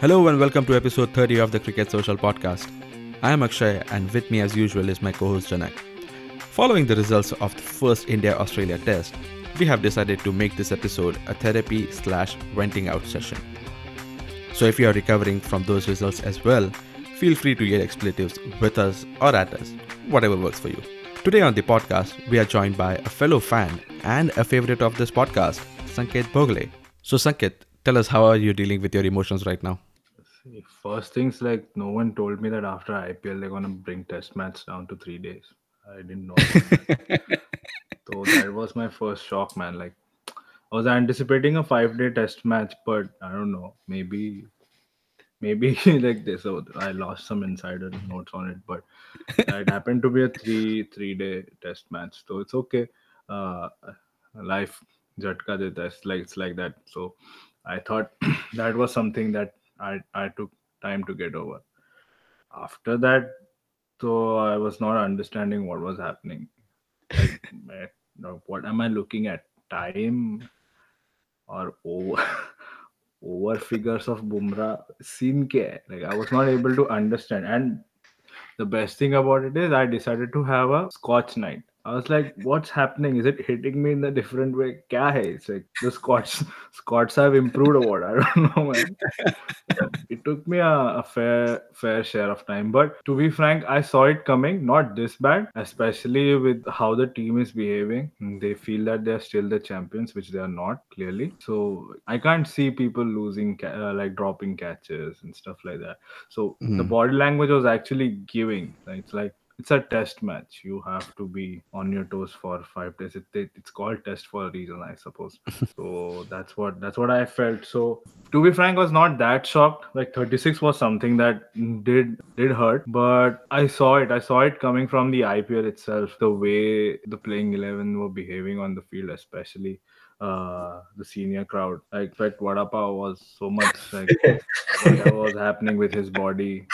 Hello and welcome to episode 30 of the Cricket Social Podcast. I am Akshay and with me as usual is my co-host Janak. Following the results of the first India-Australia test, we have decided to make this episode a therapy slash venting out session. So if you are recovering from those results as well, feel free to yell expletives with us or at us, whatever works for you. Today on the podcast, we are joined by a fellow fan and a favorite of this podcast, Sanket Bhogle. So Sanket, tell us how are you dealing with your emotions right now? First things like no one told me that after IPL they're gonna bring test match down to three days. I didn't know. so that was my first shock, man. Like I was anticipating a five day test match, but I don't know. Maybe maybe like this. So I lost some insider notes on it, but it happened to be a three three day test match. So it's okay. Uh life jatka deta. It's like it's like that. So I thought that was something that I I took time to get over. After that, so I was not understanding what was happening. Like, eh, what am I looking at? Time or over over figures of Bumrah? Scene ke? Like I was not able to understand. And the best thing about it is I decided to have a Scotch night. I was like, what's happening? Is it hitting me in a different way? Kya hai? It's like the Scots Scots have improved a lot. I don't know, man. it took me a, a, fair fair share of time. But to be frank, I saw it coming, not this bad, especially with how the team is behaving. They feel that they're still the champions, which they are not, clearly. So I can't see people losing uh, like dropping catches and stuff like that. So mm. the hmm. body language was actually giving. It's like it's a test match. You have to be on your toes for five days. It, it, it's called test for a reason, I suppose. so that's what that's what I felt. So to be frank, I was not that shocked. Like 36 was something that did did hurt, but I saw it. I saw it coming from the IPL itself. The way the playing eleven were behaving on the field, especially uh, the senior crowd. Like Pet Wadapa was so much like whatever was happening with his body.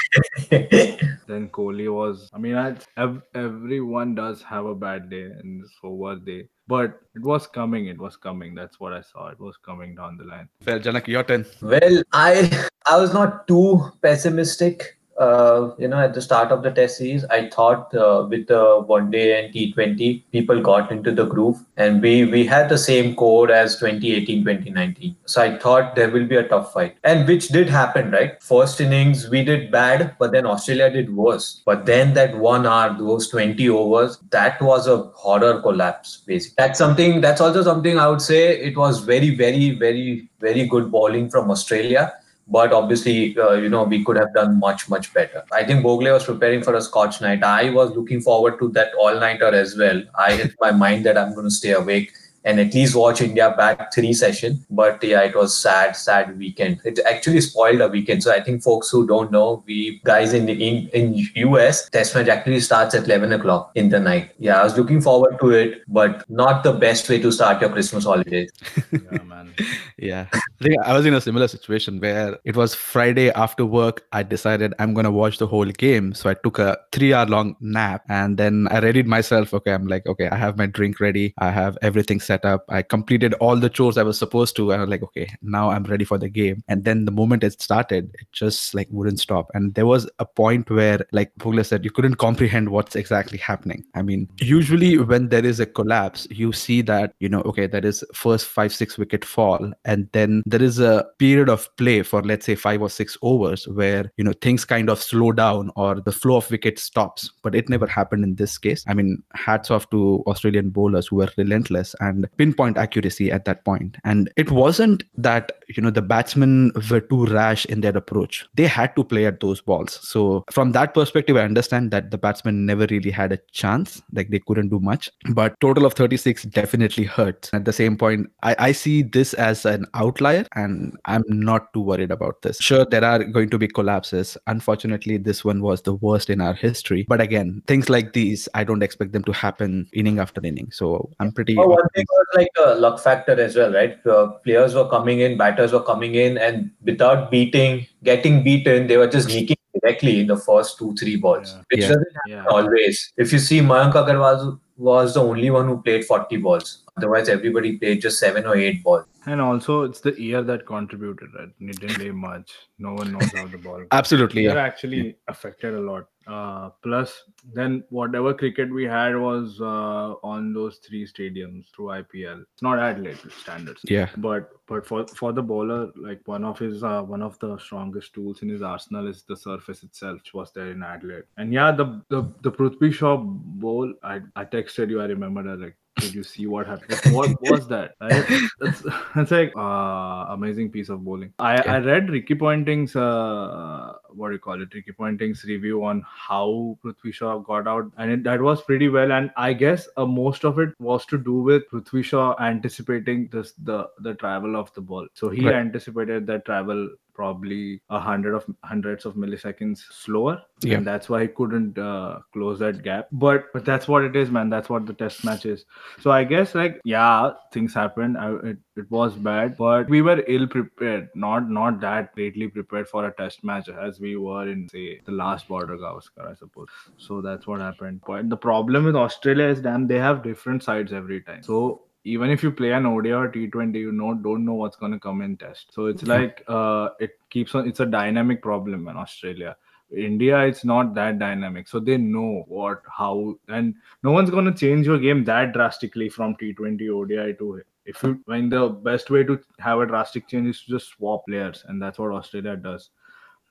then Kohli was. I mean, I, ev- everyone does have a bad day, and so was they. But it was coming. It was coming. That's what I saw. It was coming down the line. Well, Janak, your turn. Well, I I was not too pessimistic uh, you know, at the start of the test series, I thought uh, with the one day and T20, people got into the groove and we, we had the same core as 2018, 2019. So I thought there will be a tough fight and which did happen, right? First innings, we did bad, but then Australia did worse. But then that one hour, those 20 overs, that was a horror collapse, basically. That's something, that's also something I would say it was very, very, very, very good bowling from Australia but obviously, uh, you know, we could have done much, much better. I think Bhogle was preparing for a Scotch night. I was looking forward to that all nighter as well. I had my mind that I'm going to stay awake and at least watch India back three session. But yeah, it was sad, sad weekend. It actually spoiled a weekend. So I think folks who don't know, we guys in the in, in US, test match actually starts at 11 o'clock in the night. Yeah, I was looking forward to it, but not the best way to start your Christmas holidays. yeah, man. yeah. I think I was in a similar situation where it was Friday after work. I decided I'm going to watch the whole game. So I took a three hour long nap and then I readied myself. Okay, I'm like, okay, I have my drink ready. I have everything set set up. I completed all the chores I was supposed to. And I was like, okay, now I'm ready for the game. And then the moment it started, it just like wouldn't stop. And there was a point where, like Bhogle said, you couldn't comprehend what's exactly happening. I mean, usually when there is a collapse, you see that, you know, okay, there is first five, six wicket fall. And then there is a period of play for, let's say, five or six overs where, you know, things kind of slow down or the flow of wickets stops. But it never happened in this case. I mean, hats off to Australian bowlers who were relentless and pinpoint accuracy at that point. And it wasn't that, you know, the batsmen were too rash in their approach. They had to play at those balls. So from that perspective, I understand that the batsmen never really had a chance. Like they couldn't do much. But total of 36 definitely hurts. At the same point, I, I see this as an outlier and I'm not too worried about this. Sure, there are going to be collapses. Unfortunately, this one was the worst in our history. But again, things like these, I don't expect them to happen inning after inning. So I'm pretty. Oh, one thing was like a luck factor as well, right? Uh, players were coming in, batters were coming in, and without beating, getting beaten, they were just leaking directly in the first two, three balls, yeah. which yeah. doesn't happen yeah. always. If you see Mayank Agarwal was the only one who played 40 balls. Otherwise, everybody played just seven or eight balls. And also, it's the year that contributed, right? It didn't play much. No one knows how the ball. Absolutely, They're yeah. actually affected a lot. Uh, plus, then whatever cricket we had was uh, on those three stadiums through IPL. It's not Adelaide standards. Yeah. But but for for the bowler, like one of his uh, one of the strongest tools in his arsenal is the surface itself, which was there in Adelaide. And yeah, the the the Prithvi Shaw bowl. I I texted you. I remember that like did you see what happened? What was that? Right? That's, that's like uh, amazing piece of bowling. I, Yeah. I read Ricky Ponting's uh, what do you call it? Ricky Ponting's review on how Prithvi Shaw got out, and it, that was pretty well. And I guess uh, most of it was to do with Prithvi Shaw anticipating this the the travel of the ball. So he Right. anticipated that travel probably a hundred of hundreds of milliseconds slower. Yeah. and that's why he couldn't uh, close that gap. But but that's what it is man. That's what the test match is. So i guess like yeah things happened. I, it, it was bad but we were ill prepared not not that greatly prepared for a test match as we were in say the last border gavaskar i suppose. So that's what happened. But the problem with australia is damn they have different sides every time. So even if you play an ODI or T20, you know don't know what's gonna come in test. So it's like uh, it keeps on. It's a dynamic problem in Australia. India, it's not that dynamic, so they know what, how, and no one's gonna change your game that drastically from T20 ODI to. If you, I mean, the best way to have a drastic change is to just swap players, and that's what Australia does.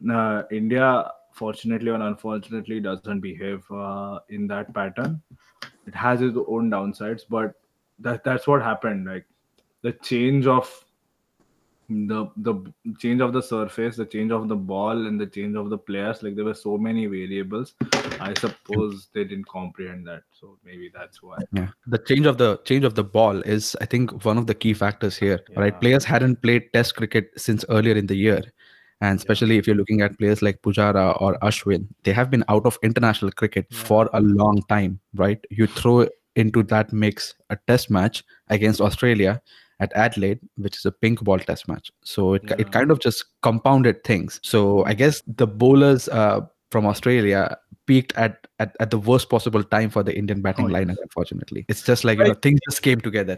Uh, India, fortunately or unfortunately, doesn't behave uh, in that pattern. It has its own downsides, but that that's what happened. Like the change of the the change of the surface, the change of the ball, and the change of the players. Like there were so many variables. I suppose they didn't comprehend that. So maybe that's why. Yeah, the change of the change of the ball is, I think, one of the key factors here. Right, players hadn't played Test cricket since earlier in the year, and especially if you're looking at players like Pujara or Ashwin, they have been out of international cricket Yeah. for a long time. Right, you throw into that mix a Test match against Australia at Adelaide, which is a pink ball Test match. So it Yeah. it kind of just compounded things. So I guess the bowlers uh, from Australia peaked at, at at the worst possible time for the Indian batting Oh, yes. lineup. Unfortunately, it's just like you know things just came together.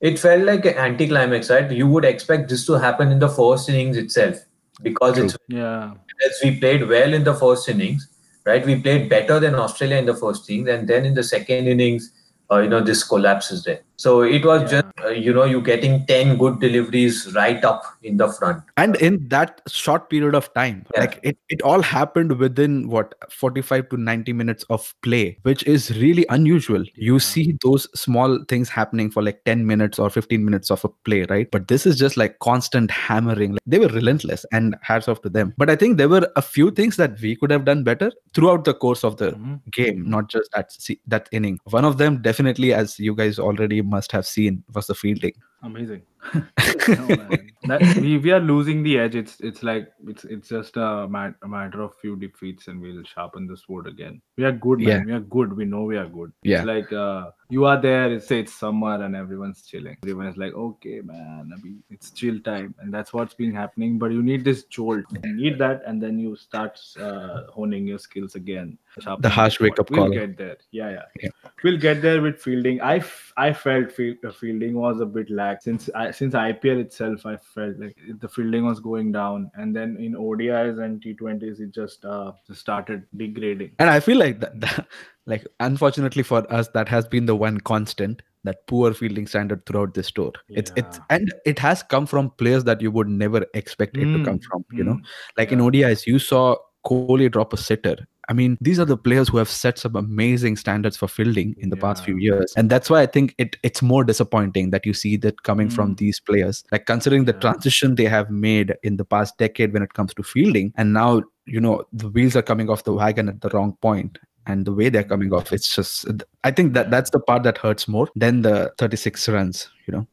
It felt like an anticlimax, right? You would expect this to happen in the first innings itself because True. it's Yeah. as we played well in the first innings, right? We played better than Australia in the first innings, and then in the second innings, uh, you know, this collapses there. So it was Yeah. just, uh, you know, you getting 10 good deliveries right up in the front. And in that short period of time, Yeah. like it, it all happened within what 45 to 90 minutes of play, which is really unusual. You see those small things happening for like 10 minutes or 15 minutes of a play, right? But this is just like constant hammering. Like, they were relentless and hats off to them. But I think there were a few things that we could have done better throughout the course of the Mhm. game, not just that that inning. One of them definitely, as you guys already must have seen, was the fielding. Amazing. No, man. That, we, we are losing the edge. It's it's like it's it's just a, mat, a matter of few defeats and we'll sharpen the sword again. We are good, man. Yeah. We are good. We know we are good. Yeah. It's like uh, you are there. It's say it's summer and everyone's chilling. Everyone is like, okay, man, it's chill time, and that's what's been happening. But you need this jolt. You need that, and then you start uh, honing your skills again. The harsh wake-up We'll call. get there. Yeah, yeah. Yeah. We'll get there with fielding. I, f- I felt uh, fielding was a bit lax since I, since IPL itself. I felt like the fielding was going down, and then in ODIs and T20s, it just uh, just started degrading. and i feel like that, that like unfortunately for us that has been the one constant that poor fielding standard throughout this tour. It's it's and it has come from players that you would never expect it to come Mm, from you know? Mm, like in odis you saw Kohli drop a sitter. I mean, these are the players who have set some amazing standards for fielding in the past few years, and that's why I think it it's more disappointing that you see that coming from Mm. these players. Like considering the Yeah. transition they have made in the past decade when it comes to fielding, and now you know the wheels are coming off the wagon at the wrong point and the way they're coming off it's just i think that that's the part that hurts more than the 36 runs you know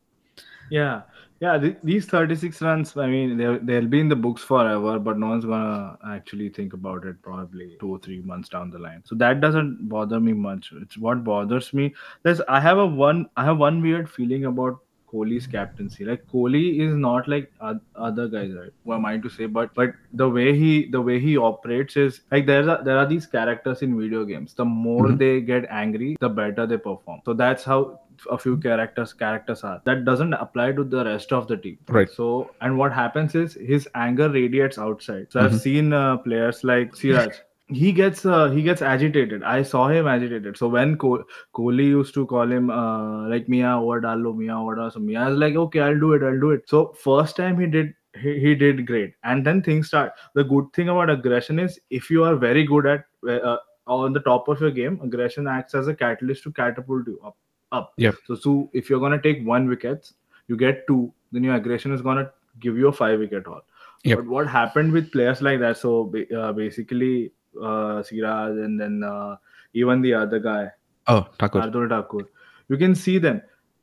Yeah, yeah. Th- these 36 runs, I mean, they'll, they'll be in the books forever, but no one's gonna actually think about it probably two or three months down the line. So that doesn't bother me much. It's what bothers me. There's I have a one I have one weird feeling about Kohli's captaincy. Like Kohli is not like oth- other guys, right? What am I to say? But but the way he the way he operates is like there are there are these characters in video games. The more Mhm. they get angry, the better they perform. So that's how a few characters characters are. That doesn't apply to the rest of the team. Right. So and what happens is his anger radiates outside. So I've Mhm. seen uh, players like Siraj. He gets uh, he gets agitated. I saw him agitated. So when Ko- Kohli used to call him uh, like Mia over Dalo, Mia over. So Mia is like, okay, I'll do it, I'll do it. So first time he did he, he did great. And then things start. The good thing about aggression is if you are very good at uh, on the top of your game, aggression acts as a catalyst to catapult you up. Up. Yep. So, so if you're gonna take one wickets, you get two, then your aggression is gonna give you a five wicket haul. Yep. But what happened with players like that? So uh, basically, uh, Siraj and then uh, even the other guy, Oh, Thakur. Shardul Thakur, you can see them.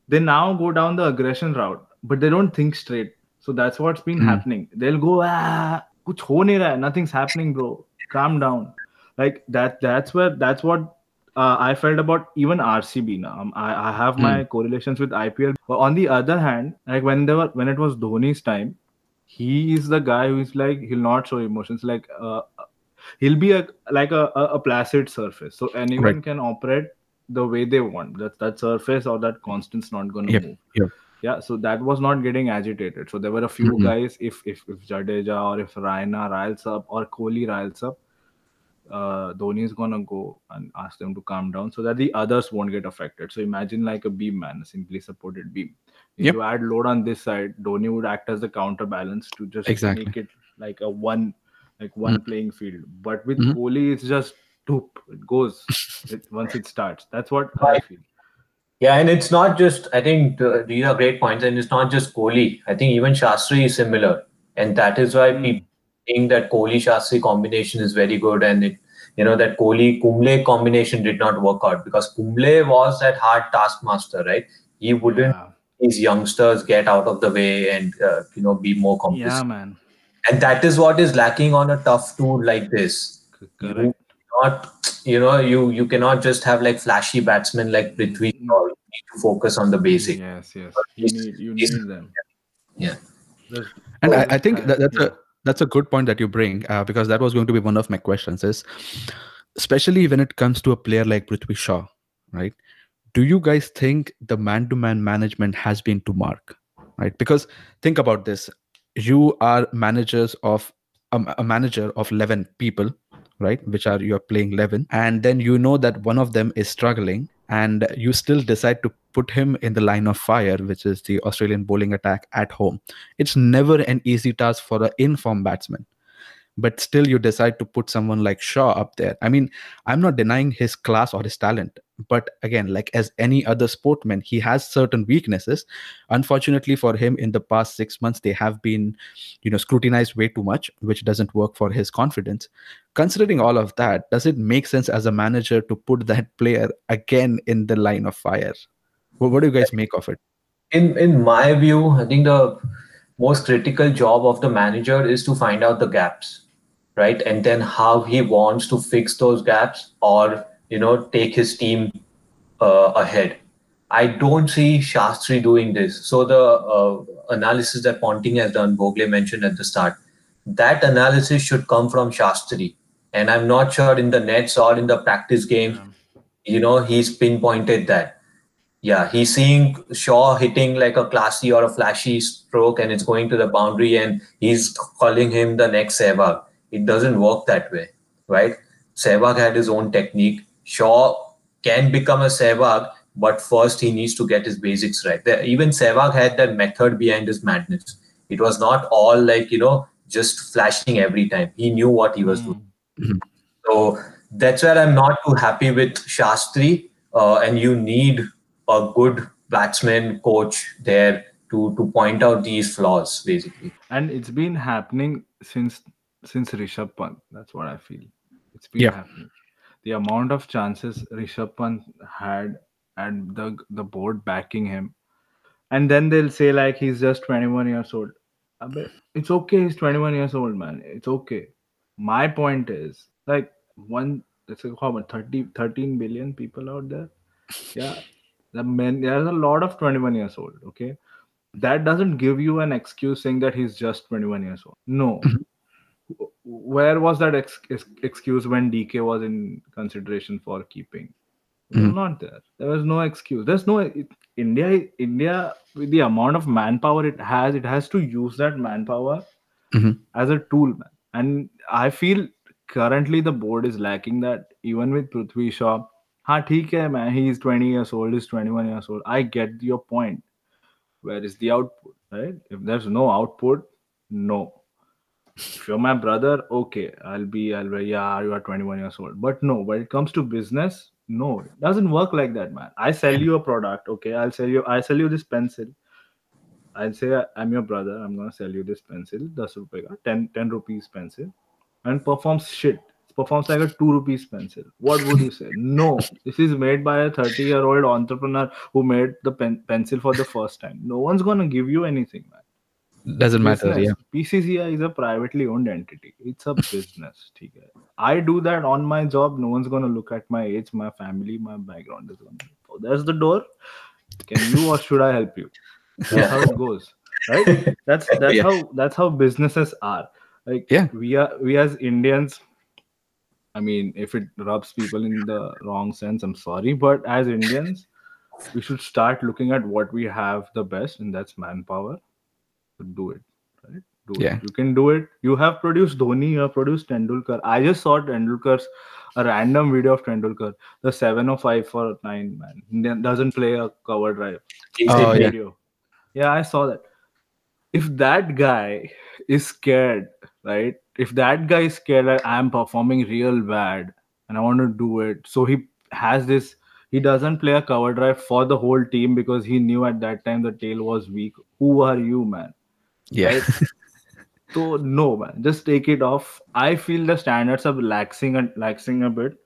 They now go down the aggression route, but they don't think straight. So that's what's been Hmm. happening. They'll go, ah, kuch ho nahi raha. Nothing's happening, bro. Calm down. Like that. That's where. That's what uh, I felt about even RCB. Now um, I, I have my correlations with IPL. But on the other hand, like when they were when it was Dhoni's time, he is the guy who is like he'll not show emotions. Like uh, he'll be a like a, a, a placid surface, so anyone Right. can operate the way they want. That that surface or that constant's not going to Yep, move. yep. Yeah, so that was not getting agitated. So there were a few Mhm. guys. If if if Jadeja or if Raina riles up or Kohli riles up, uh, Dhoni is gonna go and ask them to calm down so that the others won't get affected. So imagine like a beam man, a simply supported beam. If Yep. you add load on this side, Dhoni would act as the counterbalance to just Exactly. make it like a one, like one Mm. playing field. But with Mhm. Kohli, it's just toop. It goes it, once it starts. That's what I feel. Yeah, and it's not just. I think uh, these are great points, and it's not just Kohli. I think even Shastri is similar, and that is why Mm. people think that Kohli Shastri combination is very good, and it, you know, that Kohli Kumble combination did not work out because Kumble was that hard taskmaster, right? He wouldn't Yeah. these youngsters get out of the way and uh, you know be more competitive, yeah, man. and that is what is lacking on a tough tour like this. C- You Correct. not you know you you cannot just have like flashy batsmen like Prithvi Shaw. You need to focus on the basic. Yes, yes. You need you need them. Yeah. There's- And I, I think that, that's a that's a good point that you bring uh, because that was going to be one of my questions is especially when it comes to a player like Prithvi Shaw, right? Do you guys think the man-to-man management has been to mark, right? Because think about this: you are managers of um, a manager of eleven people, right? Which are you are playing eleven, and then you know that one of them is struggling, and you still decide to put him in the line of fire, which is the Australian bowling attack at home. It's never an easy task for an informed batsman but still you decide to put someone like shaw up there. I mean i'm not denying his class or his talent but again like as any other sportman he has certain weaknesses. Unfortunately for him in the past 6 months they have been you know scrutinized way too much which doesn't work for his confidence. Considering all of that does it make sense as a manager to put that player again in the line of fire? What, what do you guys make of it? In in my view, I think the most critical job of the manager is to find out the gaps, right? And then how he wants to fix those gaps or you know take his team uh, ahead. I don't see Shastri doing this. So the uh, analysis that Ponting has done, Bhogle mentioned at the start, that analysis should come from Shastri. And I'm not sure in the nets or in the practice games, you know, he's pinpointed that. Yeah, he's seeing Shaw hitting like a classy or a flashy stroke and it's going to the boundary and he's calling him the next Sehwag. It doesn't work that way, right? Sehwag had his own technique. Shaw can become a Sehwag, but first he needs to get his basics right. The, even Sehwag had that method behind his madness. It was not all like, you know, just flashing every time. He knew what he was Mm. doing. So that's where I'm not too happy with Shastri. Uh, and you need a good batsman coach there to to point out these flaws, basically. and it's been happening since since Rishabh Pant. That's what I feel. It's been Yeah. happening. The amount of chances Rishabh Pant had and the the board backing him, and then they'll say like he's just 21 years old. It's okay. He's 21 years old, man. It's okay. My point is like one. It's like how much 30, 13 billion people out there. Yeah, the men. There's a lot of 21 years old. Okay, that doesn't give you an excuse saying that he's just 21 years old. No. Mm-hmm. Where was that ex- ex- excuse when DK was in consideration for keeping? Mhm. Not there. There was no excuse. There's no it, India. India with the amount of manpower it has, it has to use that manpower Mhm. as a tool, man. And I feel currently the board is lacking that. Even with Prithvi Shaw, ha, theek hai, man. He's 20 years old. He's 21 years old. I get your point. Where is the output, right? If there's no output, no. If you're my brother, okay, I'll be, I'll be, yeah, you are 21 years old. But no, when it comes to business, no, it doesn't work like that, man. I sell you a product, okay? I'll sell you, I sell you this pencil. I'll say I'm your brother. I'm gonna sell you this pencil, 10 rupees, 10, 10 rupees pencil, and performs shit. It performs like a two rupees pencil. What would you say? No, this is made by a 30 year old entrepreneur who made the pen- pencil for the first time. No one's gonna give you anything, man doesn't matter business. yeah. BCCI is a privately owned entity. It's a business i do that on my job. No one's going to look at my age my family my background is going to oh, there's the door. Can you or should i help you? That's yeah. how it goes right? That's that's yeah. how that's how businesses are. Like yeah. we are we as indians i mean if it rubs people in the wrong sense i'm sorry but as indians we should start looking at what we have the best and that's manpower. To do it, right? Do Yeah. it. You can do it. You have produced Dhoni. You have produced Tendulkar. I just saw Tendulkar's a random video of Tendulkar, the seven or five for nine man. He doesn't play a cover drive. Oh, the yeah. Video. Yeah, I saw that. If that guy is scared, right? If that guy is scared that I'm performing real bad and I want to do it, so he has this. He doesn't play a cover drive for the whole team because he knew at that time the tail was weak. Who are you, man? Yeah. So no, man, just take it off. I feel the standards are laxing and laxing a bit,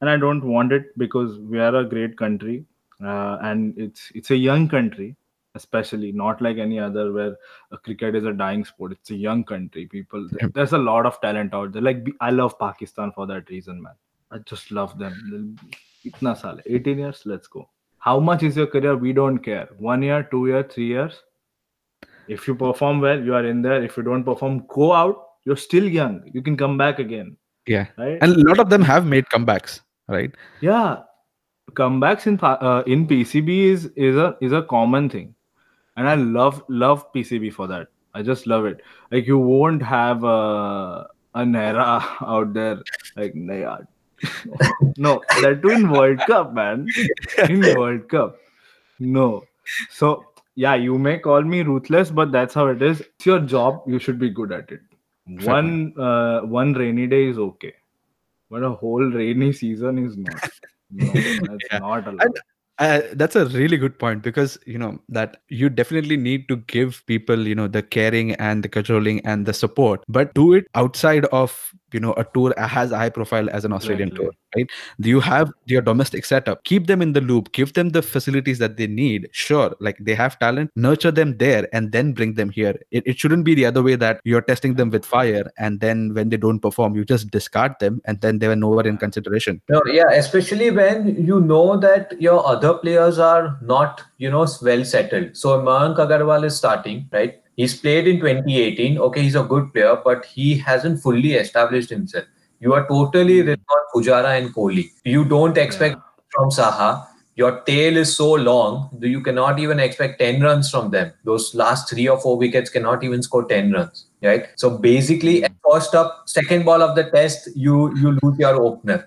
and I don't want it because we are a great country, uh, and it's it's a young country, especially not like any other where cricket is a dying sport. It's a young country. People, there's a lot of talent out there. Like I love Pakistan for that reason, man. I just love them. Itna saal, 18 years, let's go. How much is your career? We don't care. One year, two year, three years. If you perform well, you are in there. If you don't perform, go out. You're still young. You can come back again, yeah. right? And a lot of them have made comebacks, right? yeah, comebacks in uh, in PCB is is a is a common thing, and I love love PCB for that. I just love it. Like you won't have a an era out there like nah, no that too in World Cup, man. In World Cup, no. So yeah, you may call me ruthless, but that's how it is. It's your job. You should be good at it. One uh, one rainy day is okay, but a whole rainy season is not. No, that's Yeah. not allowed. Uh, that's a really good point because you know that you definitely need to give people you know the caring and the controlling and the support but do it outside of you know a tour has a high profile as an australian Exactly. tour right? You have your domestic setup? Keep them in the loop. Give them the facilities that they need. Sure like they have talent nurture them there and then bring them here. It, it shouldn't be the other way that you're testing them with fire and then when they don't perform you just discard them and then they were nowhere in consideration. No, yeah, especially when you know that your other players are not, you know, well settled. So Mayank Agarwal is starting, right? He's played in 2018. Okay, he's a good player, but he hasn't fully established himself. You are totally Hmm. relying on Pujara and Kohli. You don't expect from Saha. Your tail is so long, that you cannot even expect 10 runs from them. Those last three or four wickets cannot even score 10 runs, right? So basically, Hmm. at first up, second ball of the test, you you lose your opener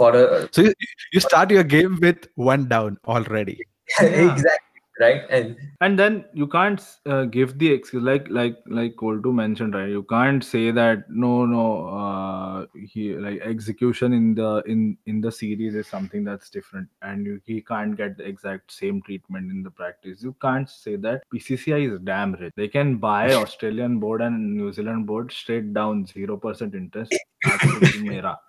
for a so you, you start your game with one down already Yeah. exactly right? And and then you can't uh, give the excuse like like like Koltu mentioned right? You can't say that no no uh, he like execution in the in in the series is something that's different. And you, he can't get the exact same treatment in the practice. You can't say that BCCI is damn rich. They can buy Australian board and New Zealand board straight down 0% interest.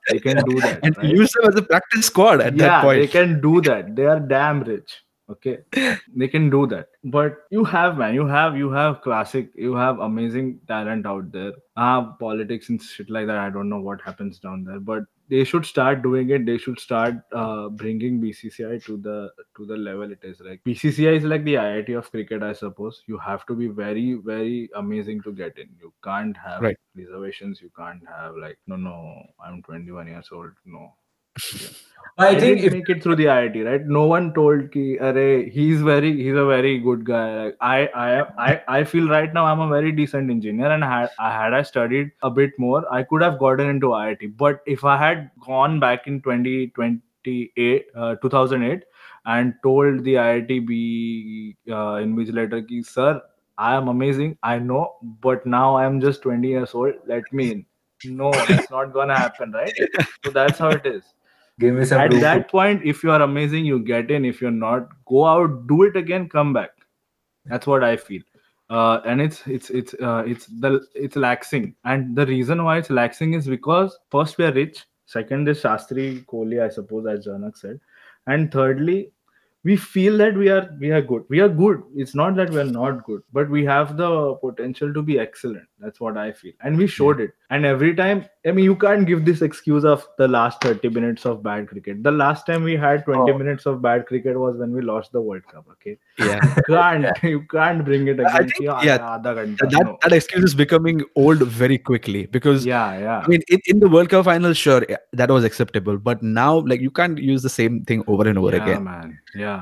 They can do that and right? use them as a practice squad at yeah that point. they can do that. They are damn rich okay they can do that but you have man you have you have classic you have amazing talent out there ah politics and shit like that i don't know what happens down there but they should start doing it. They should start uh, bringing BCCI to the to the level it is. Like BCCI is like the IIT of cricket, I suppose. You have to be very very amazing to get in. You can't have Right. reservations. You can't have like no no. I'm 21 years old. No. I think didn't if make it through the IIT, right? No one told ki, Arey, he's very, he's a very good guy. Like, I, I, I, I feel right now I'm a very decent engineer, and had, I had I studied a bit more, I could have gotten into IIT. But if I had gone back in 2028, uh, 2008, and told the IIT uh, invigilator ki, sir, I am amazing, I know, but now I am just 20 years old. Let me in. No, it's not gonna happen, right? So that's how it is give me some at that point if you are amazing you get in. If you're not go out do it again come back. That's what i feel. Uh, and it's it's it's uh, it's the it's laxing. And the reason why it's laxing is because first we are rich. Second is shastri kohli i suppose as janak said. And thirdly we feel that we are we are good. We are good. It's not that we're not good but we have the potential to be excellent. That's what i feel. And we showed yeah. it. And every time i mean you can't give this excuse of the last 30 minutes of bad cricket. The last time we had 20 oh. minutes of bad cricket was when we lost the world cup okay? Yeah. You can't yeah. you can't bring it again think, yeah, yeah that, no. that excuse is becoming old very quickly because yeah yeah. I mean in, in the world cup final sure that was acceptable. But now like you can't use the same thing over and over again. man. Yeah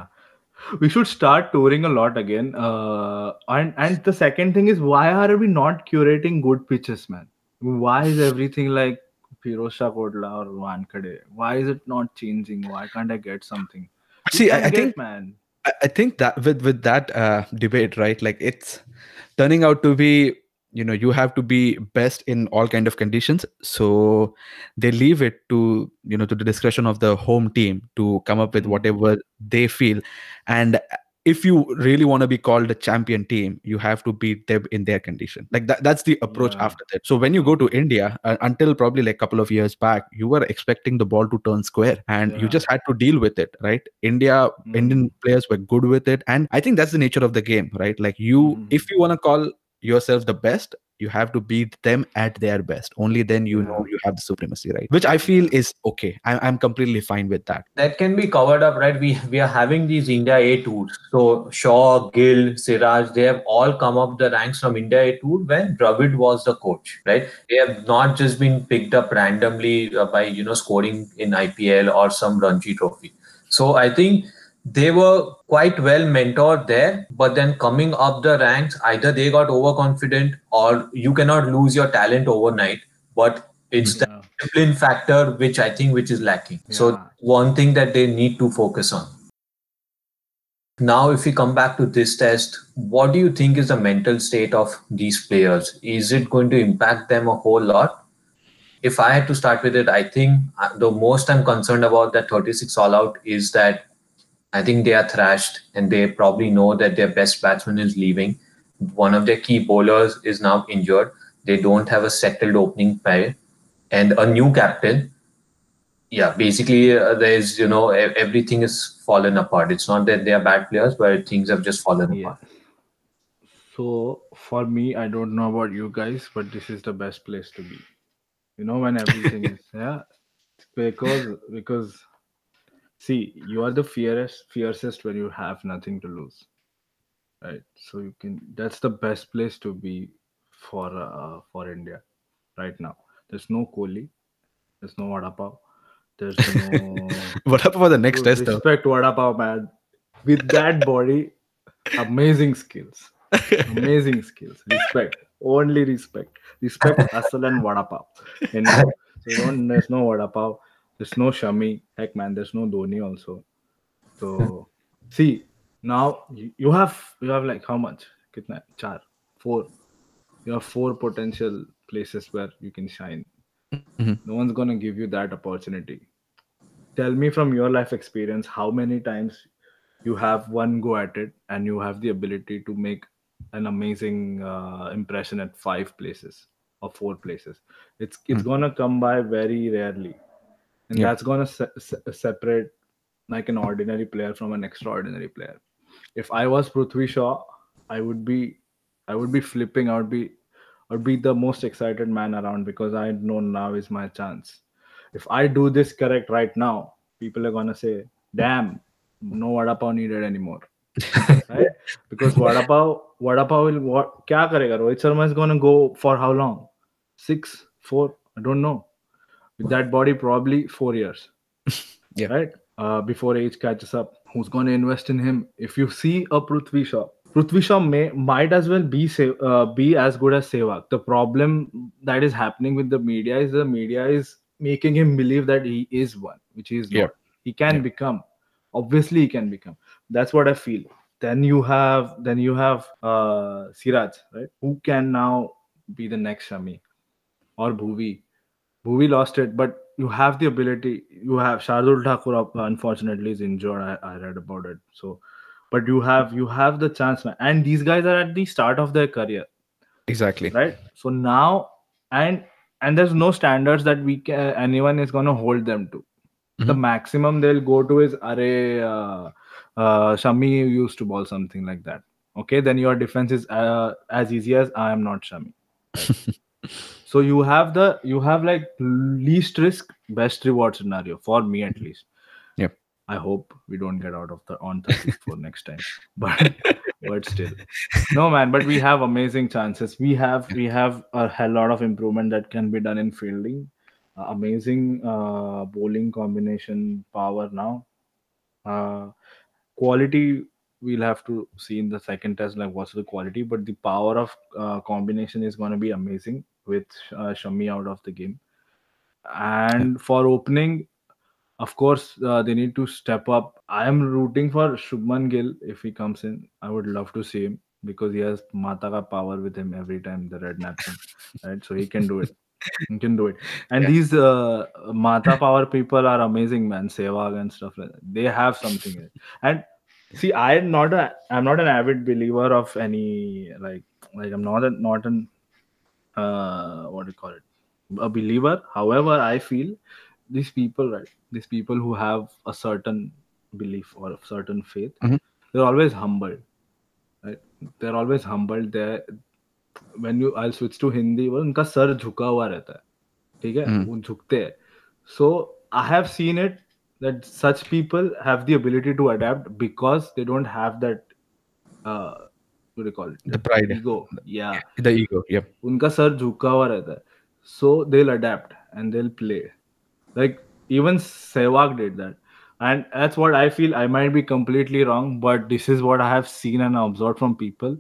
we should start touring a lot again. Uh, and and the second thing is why are we not curating good pitches, man? Why is everything like Feroz Shah Kotla or Wankhede? Why is it not changing? Why can't I get something? See, I, I get, think man. I, I think that with with that uh, debate, right? Like, it's turning out to be you know you have to be best in all kind of conditions so they leave it to you know to the discretion of the home team to come up with Mm. whatever they feel and if you really want to be called a champion team you have to beat them in their condition like that, that's the approach Yeah. after that so when you go to india uh, until probably like a couple of years back you were expecting the ball to turn square and you just had to deal with it right india Mm. indian players were good with it and i think that's the nature of the game right like you Mm. if you want to call yourself the best you have to beat them at their best only then you know you have the supremacy right which i feel is okay I, i'm completely fine with that that can be covered up, right? We we are having these India A tours. So Shaw, Gill, Siraj, they have all come up the ranks from India A tour when Dravid was the coach, right? They have not just been picked up randomly uh, by you know scoring in IPL or some Ranji Trophy. So I think they were quite well mentored there, but then coming up the ranks, either they got overconfident or you cannot lose your talent overnight. But it's the Yeah. discipline factor which I think which is lacking. So one thing that they need to focus on. Now, if we come back to this test, what do you think is the mental state of these players? Is it going to impact them a whole lot? If I had to start with it, I think uh, the most I'm concerned about that 36 all out is that I think they are thrashed and they probably know that their best batsman is leaving. One of their key bowlers is now injured. They don't have a settled opening pair and a new captain yeah basically uh, there's you know everything is fallen apart it's not that they are bad players but things have just fallen Yeah. apart So for me, I don't know about you guys, but this is the best place to be. You know, when everything is yeah, because because see, you are the fiercest fiercest when you have nothing to lose, right? So you can that's the best place to be for uh, for India right now. There's no Kohli, there's no Vada Pav, there's no what about the next test though? respect Vada Pav, man. With that body, amazing skills amazing skills. Respect. Only respect. Respect Asal and Vada Pav. You know? So don't there's no Vada Pav. There's no Shami. Heck man, there's no Dhoni also. So see now you, you have you have like how much? Kitna? Char. Four. You have four potential places where you can shine. Mhm. No one's gonna give you that opportunity. Tell me from your life experience how many times you have one go at it and you have the ability to make an amazing uh, impression at five places or four places it's it's Mm. gonna come by very rarely and Yeah. that's gonna se- se- separate like an ordinary player from an extraordinary player if i was prithvi shaw i would be i would be flipping i would be i would be the most excited man around because i know now is my chance if I do this correct right now, people are gonna say, "Damn, no vada pav needed anymore." right? Because vada pav, vada pav will what? Kya karega? Rohit Sharma is gonna go for how long? Six, four? I don't know. With that body, probably four years. Yeah. Right. Uh, before age catches up, who's gonna invest in him? If you see a Prithvi Shaw, Prithvi Shaw may might as well be uh, be as good as Sehwag. The problem that is happening with the media is the media is making him believe that he is one, which he is Yeah. not. He can Yeah. become. Obviously, he can become. That's what I feel. Then you have then you have uh, Siraj, right? Who can now be the next Shami or Bhuvi? Bhuvi lost it, but you have the ability. You have Shardul Thakur, uh, unfortunately, is injured. I, I read about it. So, but you have you have the chance, man. And these guys are at the start of their career, Exactly. right? So now, and and there's no standards that we can anyone is gonna hold them to. The Mhm. maximum they'll go to is Are uh, uh, Shami used to ball something like that. Okay, then your defense is uh, as easy as I am not Shami. so you have the you have like least risk best reward scenario for me at least. Yep. i hope we don't get out of the on 34 next time. But but still. No man but we have amazing chances. We have we have a hell lot of improvement that can be done in fielding. Uh, amazing uh, bowling combination power now. Uh, quality we'll have to see in the second test like what's the quality but the power of uh, combination is going to be amazing with uh, Shami out of the game. And for opening of course uh, they need to step up. I am rooting for shubman gill. If he comes in i would love to see him because he has mata ka power with him every time the red napkin right? So he can do it. He can do it. And Yeah. these uh, mata power people are amazing man. Sehwag and stuff like that. They have something in and see i'm not a i'm not an avid believer of any like like i'm not a not an uh what do you call it a believer however i feel these people right these people who have a certain belief or a certain faith Mhm. they're always humble right they're always humble they're when you i'll switch to hindi वो उनका सर झुका हुआ रहता है ठीक है हम्म। वो झुकते हैं so i have seen it that such people have the ability to adapt because they don't have that uh what do you call it The pride. ego yeah The ego. Yep. उनका सर झुका हुआ रहता है so they'll adapt and they'll play like even Sehwag did that and that's what I feel I might be completely wrong but this is what I have seen and observed from people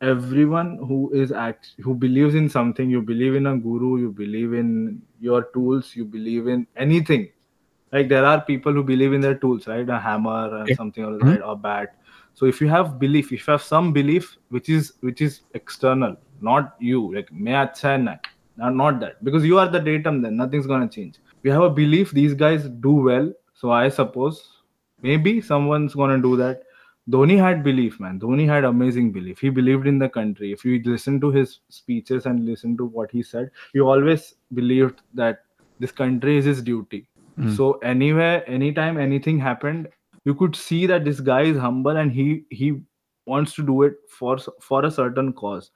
everyone who is act who believes in something you believe in a guru you believe in your tools you believe in anything like there are people who believe in their tools right a hammer and Okay. something or Mhm. right or bat so if you have belief if you have some belief which is which is external not you like not, not that because you are the datum then nothing's going to change we have a belief these guys do well so i suppose maybe someone's going to do that Dhoni had belief, man. Dhoni had amazing belief. He believed in the country. If you listen to his speeches and listen to what he said, he always believed that this country is his duty. Mm. So anywhere, anytime, anything happened, you could see that this guy is humble and he he wants to do it for for a certain cause.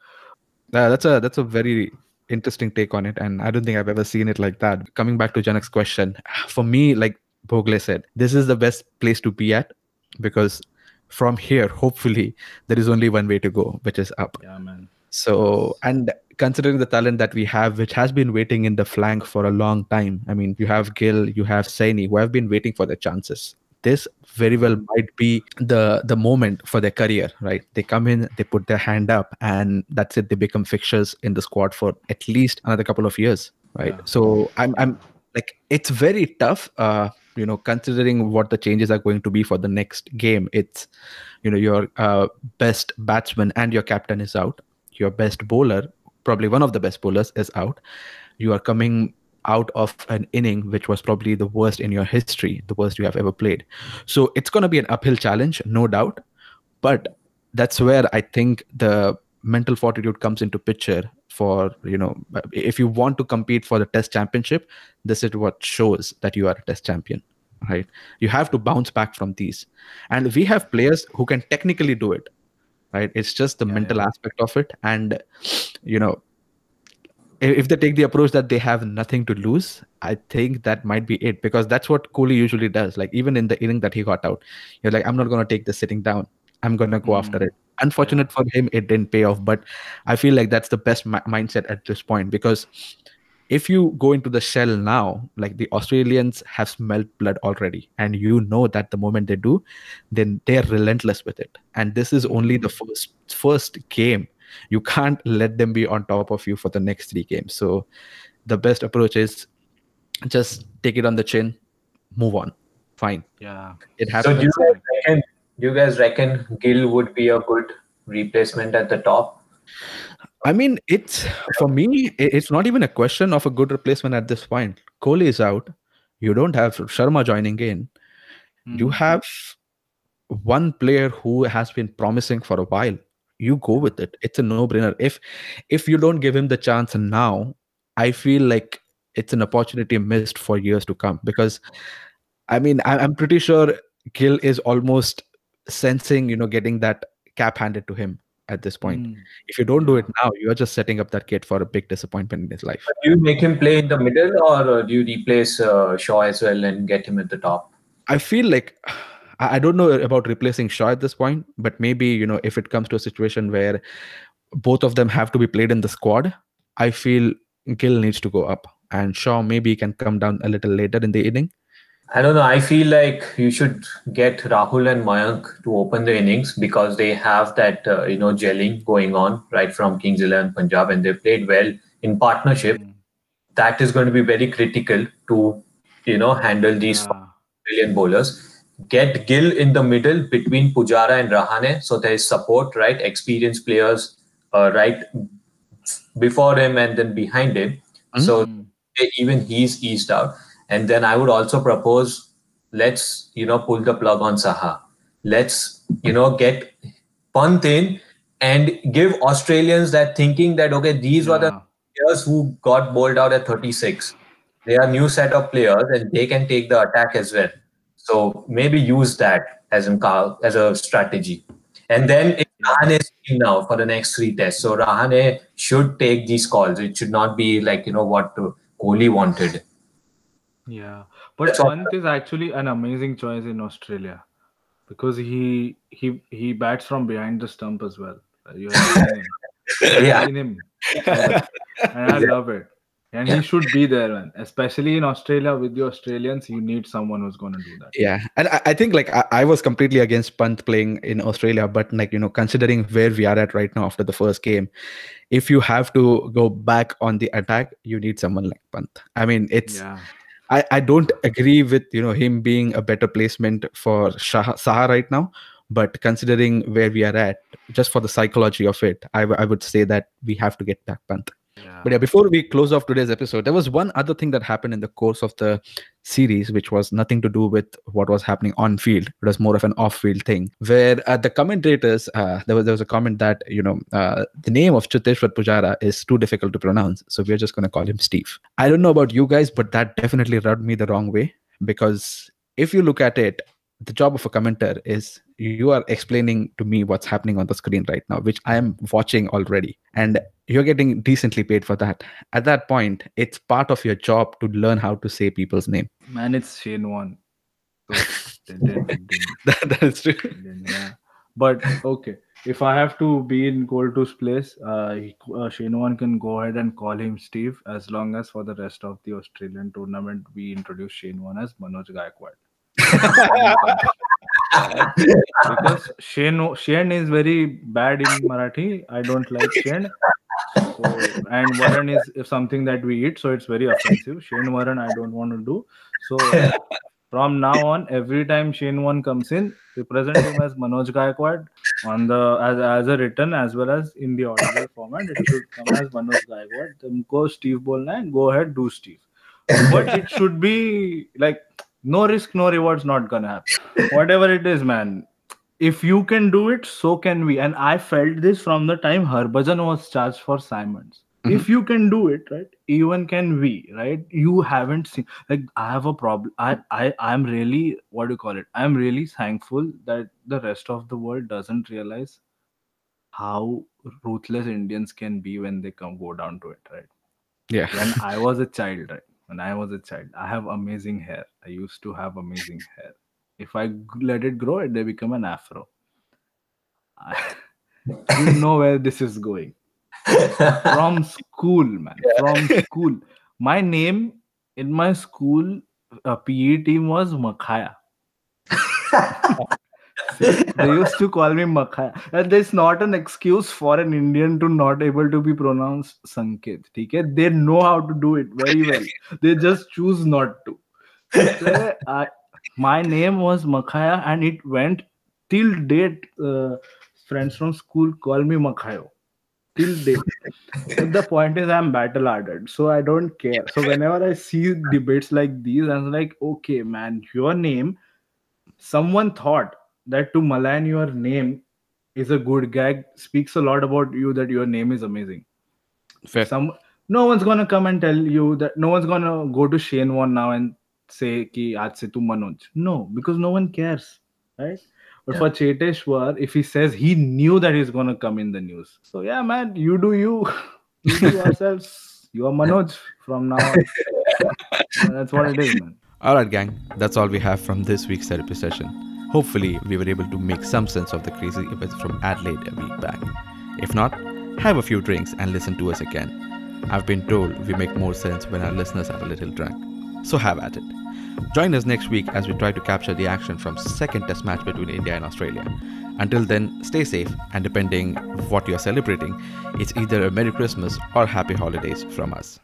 Uh, that's a that's a very interesting take on it, and I don't think I've ever seen it like that. Coming back to Janak's question, for me, like Bhogle said, this is the best place to be at because from here, hopefully, there is only one way to go, which is up. Yeah, man. So, and considering the talent that we have, which has been waiting in the flank for a long time, I mean, you have Gill, you have Saini, who have been waiting for their chances. This very well might be the the moment for their career, right? They come in, they put their hand up, and that's it. They become fixtures in the squad for at least another couple of years, right? Yeah. So, I'm I'm like it's very tough. Uh, you know, considering what the changes are going to be for the next game, it's you know your uh, best batsman and your captain is out your best bowler, probably one of the best bowlers, is out. You are coming out of an inning which was probably the worst in your history, the worst you have ever played. So it's going to be an uphill challenge, no doubt. But that's where I think the mental fortitude comes into picture for you know if you want to compete for the test championship this is what shows that you are a test champion right you have to bounce back from these and we have players who can technically do it right it's just the Yeah, mental yeah. aspect of it and you know if they take the approach that they have nothing to lose, I think that might be it because that's what Kohli usually does. Like even in the inning that he got out, you're like, I'm not going to take the sitting down. I'm going to go after Mm. it. Unfortunate for him, it didn't pay off. But I feel like that's the best mi- mindset at this point because if you go into the shell now, like the Australians have smelled blood already, and you know that the moment they do, then they are relentless with it. And this is only the first first game. You can't let them be on top of you for the next three games. So the best approach is just take it on the chin, move on. Fine, Yeah. it So happens. do you guys reckon? Do you guys reckon Gill would be a good replacement at the top? I mean, it's for me, it's not even a question of a good replacement at this point. Kohli is out. You don't have Sharma joining in. You Mm. have one player who has been promising for a while. You go with it. It's a no-brainer. If if you don't give him the chance now, I feel like it's an opportunity missed for years to come. Because I mean, I, I'm pretty sure Gill is almost sensing, you know, getting that cap handed to him at this point. Mm. If you don't do it now, you're just setting up that kid for a big disappointment in his life. Do you make him play in the middle, or uh, do you replace uh, Shaw as well and get him at the top? I feel like I I don't know about replacing Shaw at this point, but maybe you know if it comes to a situation where both of them have to be played in the squad, I feel Gill needs to go up, and Shaw maybe can come down a little later in the inning. I don't know. I feel like you should get Rahul and Mayank to open the innings because they have that uh, you know gelling going on right from Kings Eleven Punjab, and they played well in partnership. Mm. That is going to be very critical to you know handle these Yeah. brilliant bowlers. Get Gill in the middle between Pujara and Rahane, so there is support, right? Experienced players, uh, right before him and then behind him. Mhm. So even he's eased out. And then I would also propose let's you know pull the plug on Saha. Let's you know get Pant in and give Australians that thinking that okay these were the players who got bowled out at 36. They are new set of players and they can take the attack as well. So maybe use that as car as a strategy. And then Rahane is now for the next three tests. So Rahane should take these calls. It should not be like you know what Kohli wanted. Yeah, but That's is actually an amazing choice in Australia because he he he bats from behind the stump as well. You have seen him. Yeah. seen him, and I love it. And he should be there, man. Especially in Australia with the Australians, you need someone who's going to do that. Yeah, and I, I think like I, I was completely against Pant playing in Australia, but like you know, considering where we are at right now after the first game, if you have to go back on the attack, you need someone like Pant. I mean, it's Yeah, I, I don't agree with you know him being a better placement for Shah, Saha right now, but considering where we are at, just for the psychology of it, I, w- I would say that we have to get back Pant. But yeah, before we close off today's episode, there was one other thing that happened in the course of the series, which was nothing to do with what was happening on field. It was more of an off-field thing, where uh, the commentators uh, there was there was a comment that you know uh, the name of Cheteshwar Pujara is too difficult to pronounce, so we're just going to call him Steve. I don't know about you guys, but that definitely rubbed me the wrong way because if you look at it, the job of a commentator is you are explaining to me what's happening on the screen right now, which I am watching already, and you're getting decently paid for that. At that point, it's part of your job to learn how to say people's name. Man, it's Shane Warne So, they did- they that, that is true. yeah. But okay, if I have to be in Goldtooth's place, uh, he, uh, Shane Warne can go ahead and call him Steve as long as for the rest of the Australian tournament we introduce Shane Warne as Manoj Gaikwad. because Shane Shane is very bad in Marathi. I don't like Shane. So, and Varan is something that we eat, so it's very offensive. Shane Varan, I don't want to do. So from now on, every time Shane Warne comes in, represent him as Manoj Gaikwad on the as, as a written as well as in the audio format. It should come as Manoj Gaikwad. Tumko Steve bolna hai, go ahead, do Steve. But it should be like no risk, no rewards, not gonna happen. Whatever it is, man. If you can do it, so can we. And I felt this from the time Harbhajan was charged for Symonds. Mm-hmm. If you can do it, right, even can we, right? You haven't seen like I have a problem. I I I'm really what do you call it? I'm really thankful that the rest of the world doesn't realize how ruthless Indians can be when they come go down to it, right? Yeah. When I was a child, right? When I was a child, I have amazing hair. I used to have amazing hair. If I let it grow, it they become an afro. I, you know where this is going. From school, man. From school. My name in my school uh, PE team was Makhaya. they used to call me Makhaya. And there's not an excuse for an Indian to not able to be pronounced Sanket. Okay? They know how to do it very well. They just choose not to. So, my name was Makhaya and it went till date. Uh, friends from school call me Makhayo. Till date. The point is, I'm battle hardened, so I don't care. So whenever I see debates like these, I'm like, okay, man, your name. Someone thought that to malign your name is a good gag. Speaks a lot about you that your name is amazing. Fair. Some no one's gonna come and tell you that. No one's gonna go to Shane Warne now and say ki aaj se tu Manoj. No, because no one cares, right? But Yeah. for Cheteshwar, if he says he knew that he's gonna come in the news, so yeah, man, you do you, you do yourselves. You are Manoj from now on. That's what it is, man. Alright, gang, that's all we have from this week's therapy session. Hopefully, we were able to make some sense of the crazy events from Adelaide a week back. If not, have a few drinks and listen to us again. I've been told we make more sense when our listeners are a little drunk. So have at it. Join us next week as we try to capture the action from second test match between India and Australia. Until then, stay safe and depending what you're celebrating, it's either a Merry Christmas or Happy Holidays from us.